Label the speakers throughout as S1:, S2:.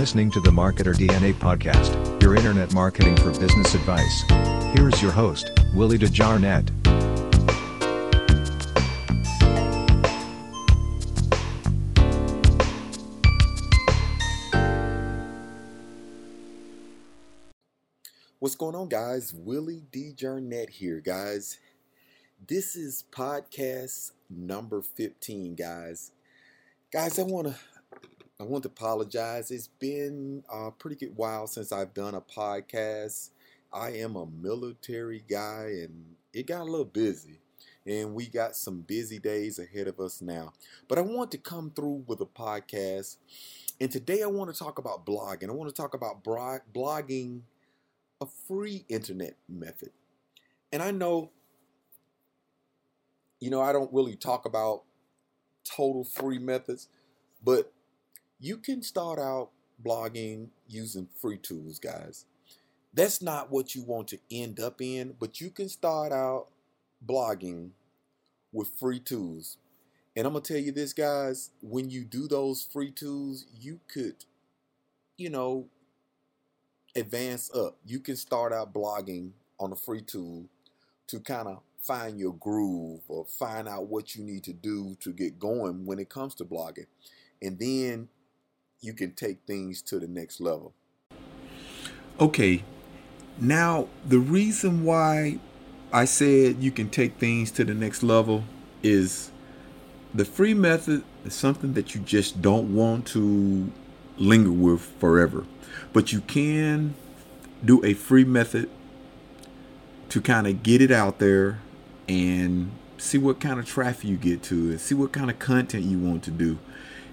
S1: listening to the Marketer DNA podcast, your internet marketing for business advice. Here is your host, Willie DeJarnette.
S2: What's going on, guys? Willie D. Here, guys. This is podcast number 15, guys. Guys, I want to I want to apologize. It's been a pretty good while since I've done a podcast. I am a military guy and it got a little busy. And we got some busy days ahead of us now. But I want to come through with a podcast. And today I want to talk about blogging. I want to talk about blogging a free internet method. And I know, you know, I don't really talk about total free methods, but you can start out blogging using free tools, guys. That's not what you want to end up in, but you can start out blogging with free tools. And I'm going to tell you this, guys, when you do those free tools, you could, you know, advance up. You can start out blogging on a free tool to kind of find your groove or find out what you need to do to get going when it comes to blogging. And then you can take things to the next level.
S3: Okay. Now, the reason why I said you can take things to the next level is the free method is something that you just don't want to linger with forever. But you can do a free method to kind of get it out there and see what kind of traffic you get to and see what kind of content you want to do.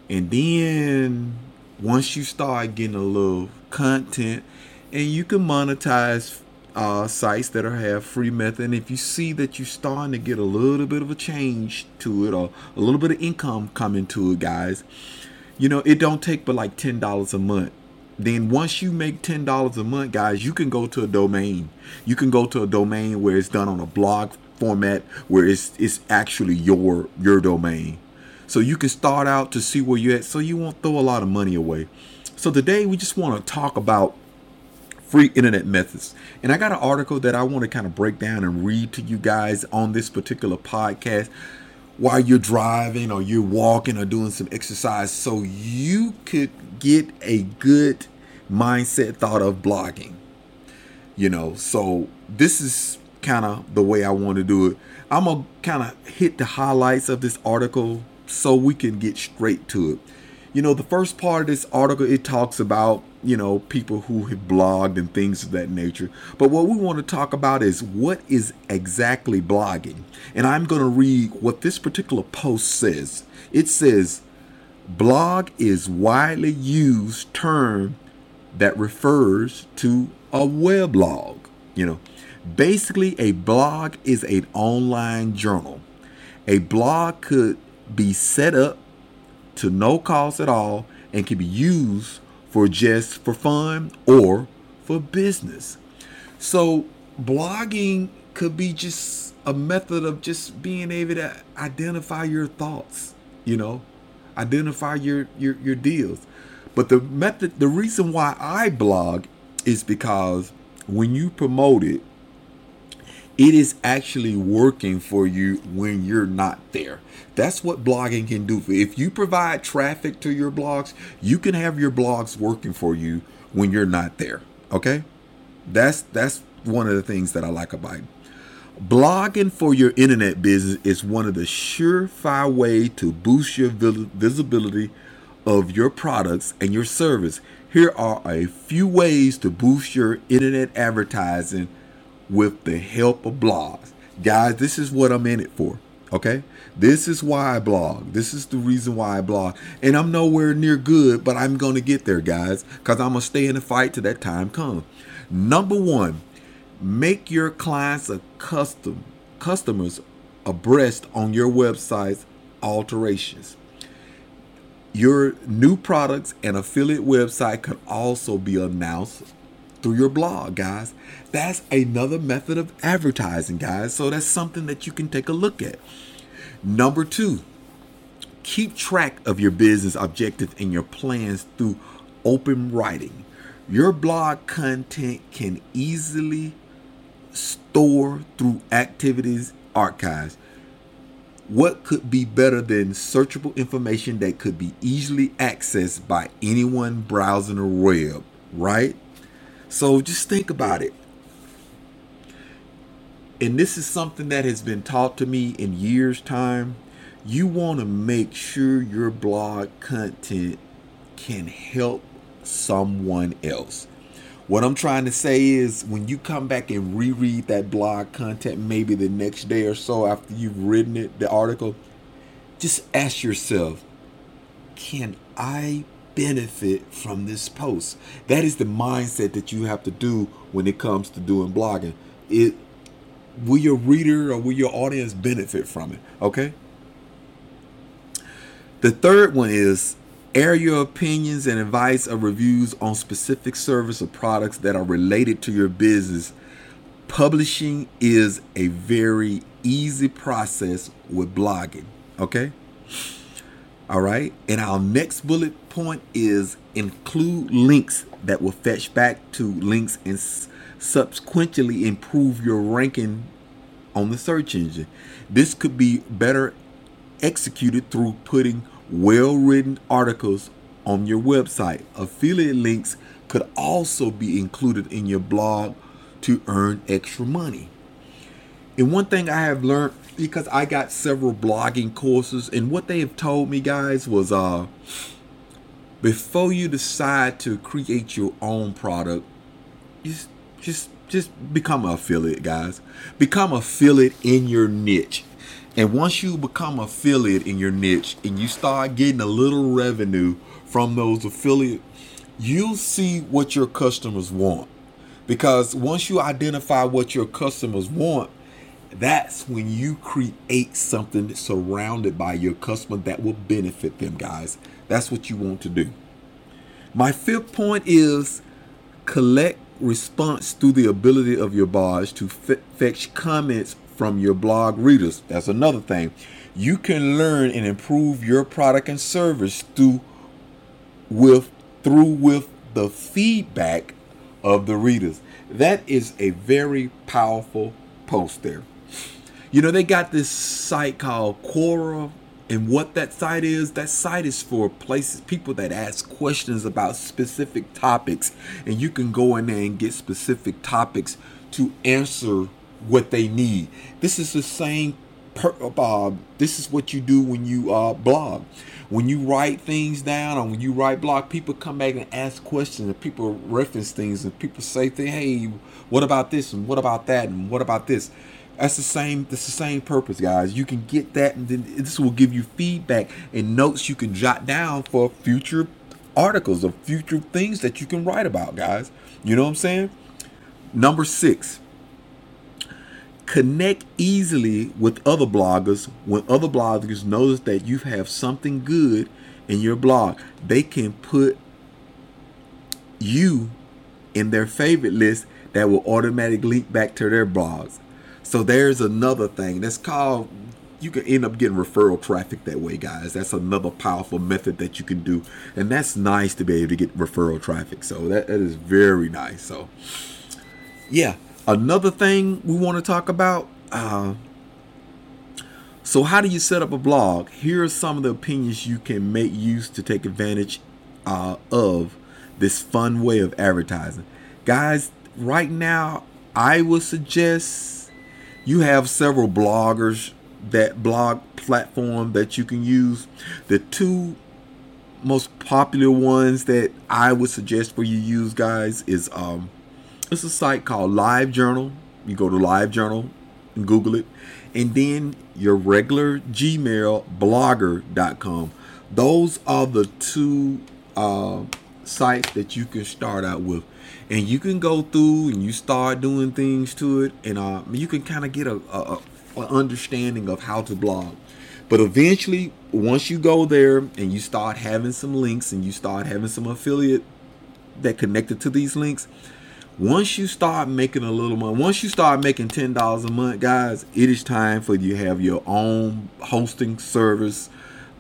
S3: And then once you start getting a little content and you can monetize uh, sites that are have free method and if you see that you're starting to get a little bit of a change to it or a little bit of income coming to it guys you know it don't take but like ten dollars a month then once you make ten dollars a month, guys, you can go to a domain. You can go to a domain where it's done on a blog format where it's it's actually your your domain. So you can start out to see where you're at so you won't throw a lot of money away. So today we just want to talk about free internet methods. And I got an article that I want to kind of break down and read to you guys on this particular podcast while you're driving or you're walking or doing some exercise so you could get a good mindset thought of blogging. You know, so this is kind of the way I want to do it. I'm going to kind of hit the highlights of this article so we can get straight to it. You know, the first part of this article it talks about you know, people who have blogged and things of that nature. But what we want to talk about is what is exactly blogging. And I'm going to read what this particular post says. It says, blog is widely used term that refers to a weblog. You know, basically a blog is an online journal. A blog could be set up to no cost at all and can be used for just for fun or for business. So blogging could be just a method of just being able to identify your thoughts, you know, identify your your your deals. But the method the reason why I blog is because when you promote it it is actually working for you when you're not there. That's what blogging can do. If you provide traffic to your blogs, you can have your blogs working for you when you're not there. Okay? That's that's one of the things that I like about it. Blogging for your internet business is one of the surefire way to boost your visibility of your products and your service. Here are a few ways to boost your internet advertising with the help of blogs. Guys, this is what I'm in it for. Okay? This is why I blog. This is the reason why I blog. And I'm nowhere near good, but I'm going to get there, guys, because I'm going to stay in the fight till that time comes. Number one, make your clients a custom customers abreast on your website's alterations. Your new products and affiliate website could also be announced through your blog, guys. That's another method of advertising, guys. So that's something that you can take a look at. Number two, keep track of your business objectives and your plans through open writing. Your blog content can easily store through activities archives. What could be better than searchable information that could be easily accessed by anyone browsing the web, right? So just think about it. And this is something that has been taught to me in years' time. You want to make sure your blog content can help someone else. What I'm trying to say is when you come back and reread that blog content, maybe the next day or so after you've written it, the article, just ask yourself, can I benefit from this post? That is the mindset that you have to do when it comes to doing blogging. It will your reader or will your audience benefit from it? Okay. The third one is Air your opinions and advice or reviews on specific service or products that are related to your business. Publishing is a very easy process with blogging. Okay? All right. And our next bullet point is include links that will fetch back to links and subsequently improve your ranking on the search engine. This could be better executed through putting well written articles on your website. Affiliate links could also be included in your blog to earn extra money. And one thing I have learned because I got several blogging courses, and what they have told me, guys, was uh, before you decide to create your own product, just just just become an affiliate, guys. Become affiliate in your niche. And once you become affiliate in your niche and you start getting a little revenue from those affiliate, you'll see what your customers want. Because once you identify what your customers want, that's when you create something surrounded by your customer that will benefit them, guys. That's what you want to do. My fifth point is collect response through the ability of your bars to fetch comments from your blog readers. That's another thing. You can learn and improve your product and service through with through with the feedback of the readers. That is a very powerful post there. You know, they got this site called Quora, and what that site is, that site is for places, people that ask questions about specific topics, and you can go in there and get specific topics to answer what they need. This is the same. Per, uh, this is what you do when you uh, blog. When you write things down, or when you write blog, people come back and ask questions, and people reference things, and people say, "Hey, what about this? And what about that? And what about this?" That's the same. That's the same purpose, guys. You can get that, and then this will give you feedback and notes you can jot down for future articles or future things that you can write about, guys. You know what I'm saying? Number six connect easily with other bloggers when other bloggers notice that you have something good in your blog they can put you in their favorite list that will automatically link back to their blogs so there's another thing that's called you can end up getting referral traffic that way guys that's another powerful method that you can do and that's nice to be able to get referral traffic so that, that is very nice so yeah Another thing we want to talk about. Uh, so, how do you set up a blog? Here are some of the opinions you can make use to take advantage uh, of this fun way of advertising. Guys, right now, I would suggest you have several bloggers that blog platform that you can use. The two most popular ones that I would suggest for you use, guys, is um, it's a site called LiveJournal. You go to LiveJournal and Google it. And then your regular Gmail blogger.com. Those are the two uh, sites that you can start out with. And you can go through and you start doing things to it. And uh, you can kind of get a, a, a understanding of how to blog. But eventually, once you go there and you start having some links and you start having some affiliate that connected to these links, once you start making a little money, once you start making ten dollars a month, guys, it is time for you to have your own hosting service,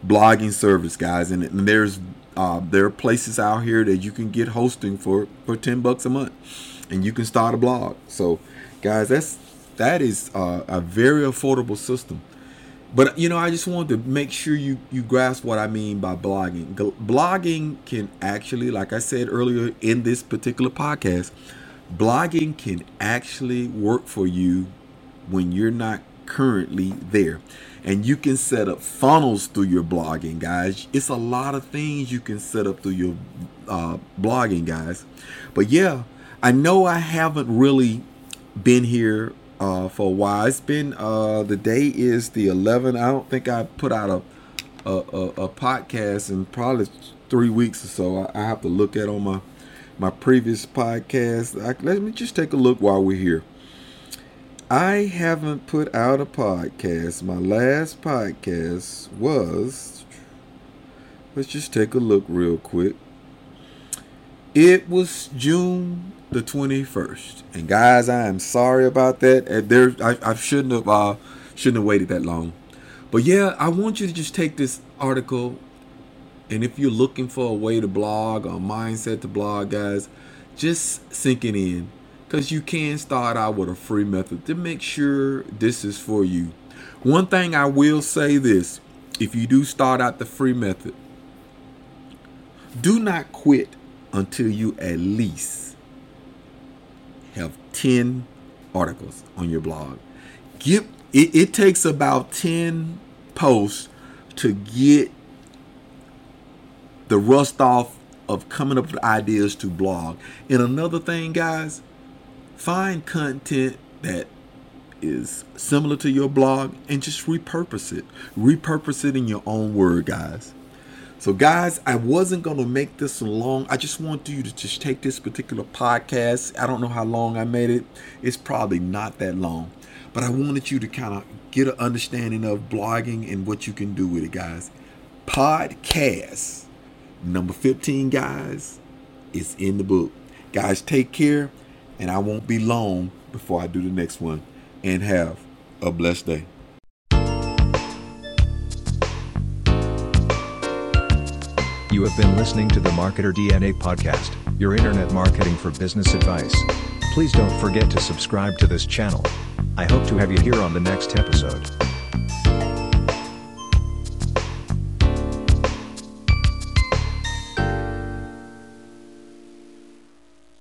S3: blogging service, guys. And, and there's Uh, there are places out here that you can get hosting for for ten bucks a month, and you can start a blog. So, guys, that's that is uh, a very affordable system. But you know, I just wanted to make sure you you grasp what I mean by blogging. Blogging can actually, like I said earlier in this particular podcast, blogging can actually work for you when you're not currently there. And you can set up funnels through your blogging, guys. It's a lot of things you can set up through your uh, blogging, guys. But yeah, I know I haven't really been here uh, for a while. It's been uh, the day is the 11th. I don't think I put out a a, a, a podcast in probably three weeks or so. I, I, have to look at on my my previous podcast. I, let me just take a look while we're here. I haven't put out a podcast. My last podcast was. Let's just take a look real quick. It was June the 21st. And guys, I am sorry about that. There I, I shouldn't have uh shouldn't have waited that long. But yeah, I want you to just take this article and if you're looking for a way to blog or mindset to blog, guys, just sink it in. Because you can start out with a free method to make sure this is for you. One thing I will say this if you do start out the free method, do not quit until you at least have 10 articles on your blog. Get it, it takes about 10 posts to get the rust off of coming up with ideas to blog. And another thing, guys, find content that is similar to your blog and just repurpose it. Repurpose it in your own word, guys. So, guys, I wasn't going to make this long. I just want you to just take this particular podcast. I don't know how long I made it. It's probably not that long. But I wanted you to kind of get an understanding of blogging and what you can do with it, guys. Podcast number 15, guys, is in the book. Guys, take care, and I won't be long before I do the next one. And have a blessed day.
S1: You have been listening to the Marketer DNA podcast, your internet marketing for business advice. Please don't forget to subscribe to this channel. I hope to have you here on the next episode.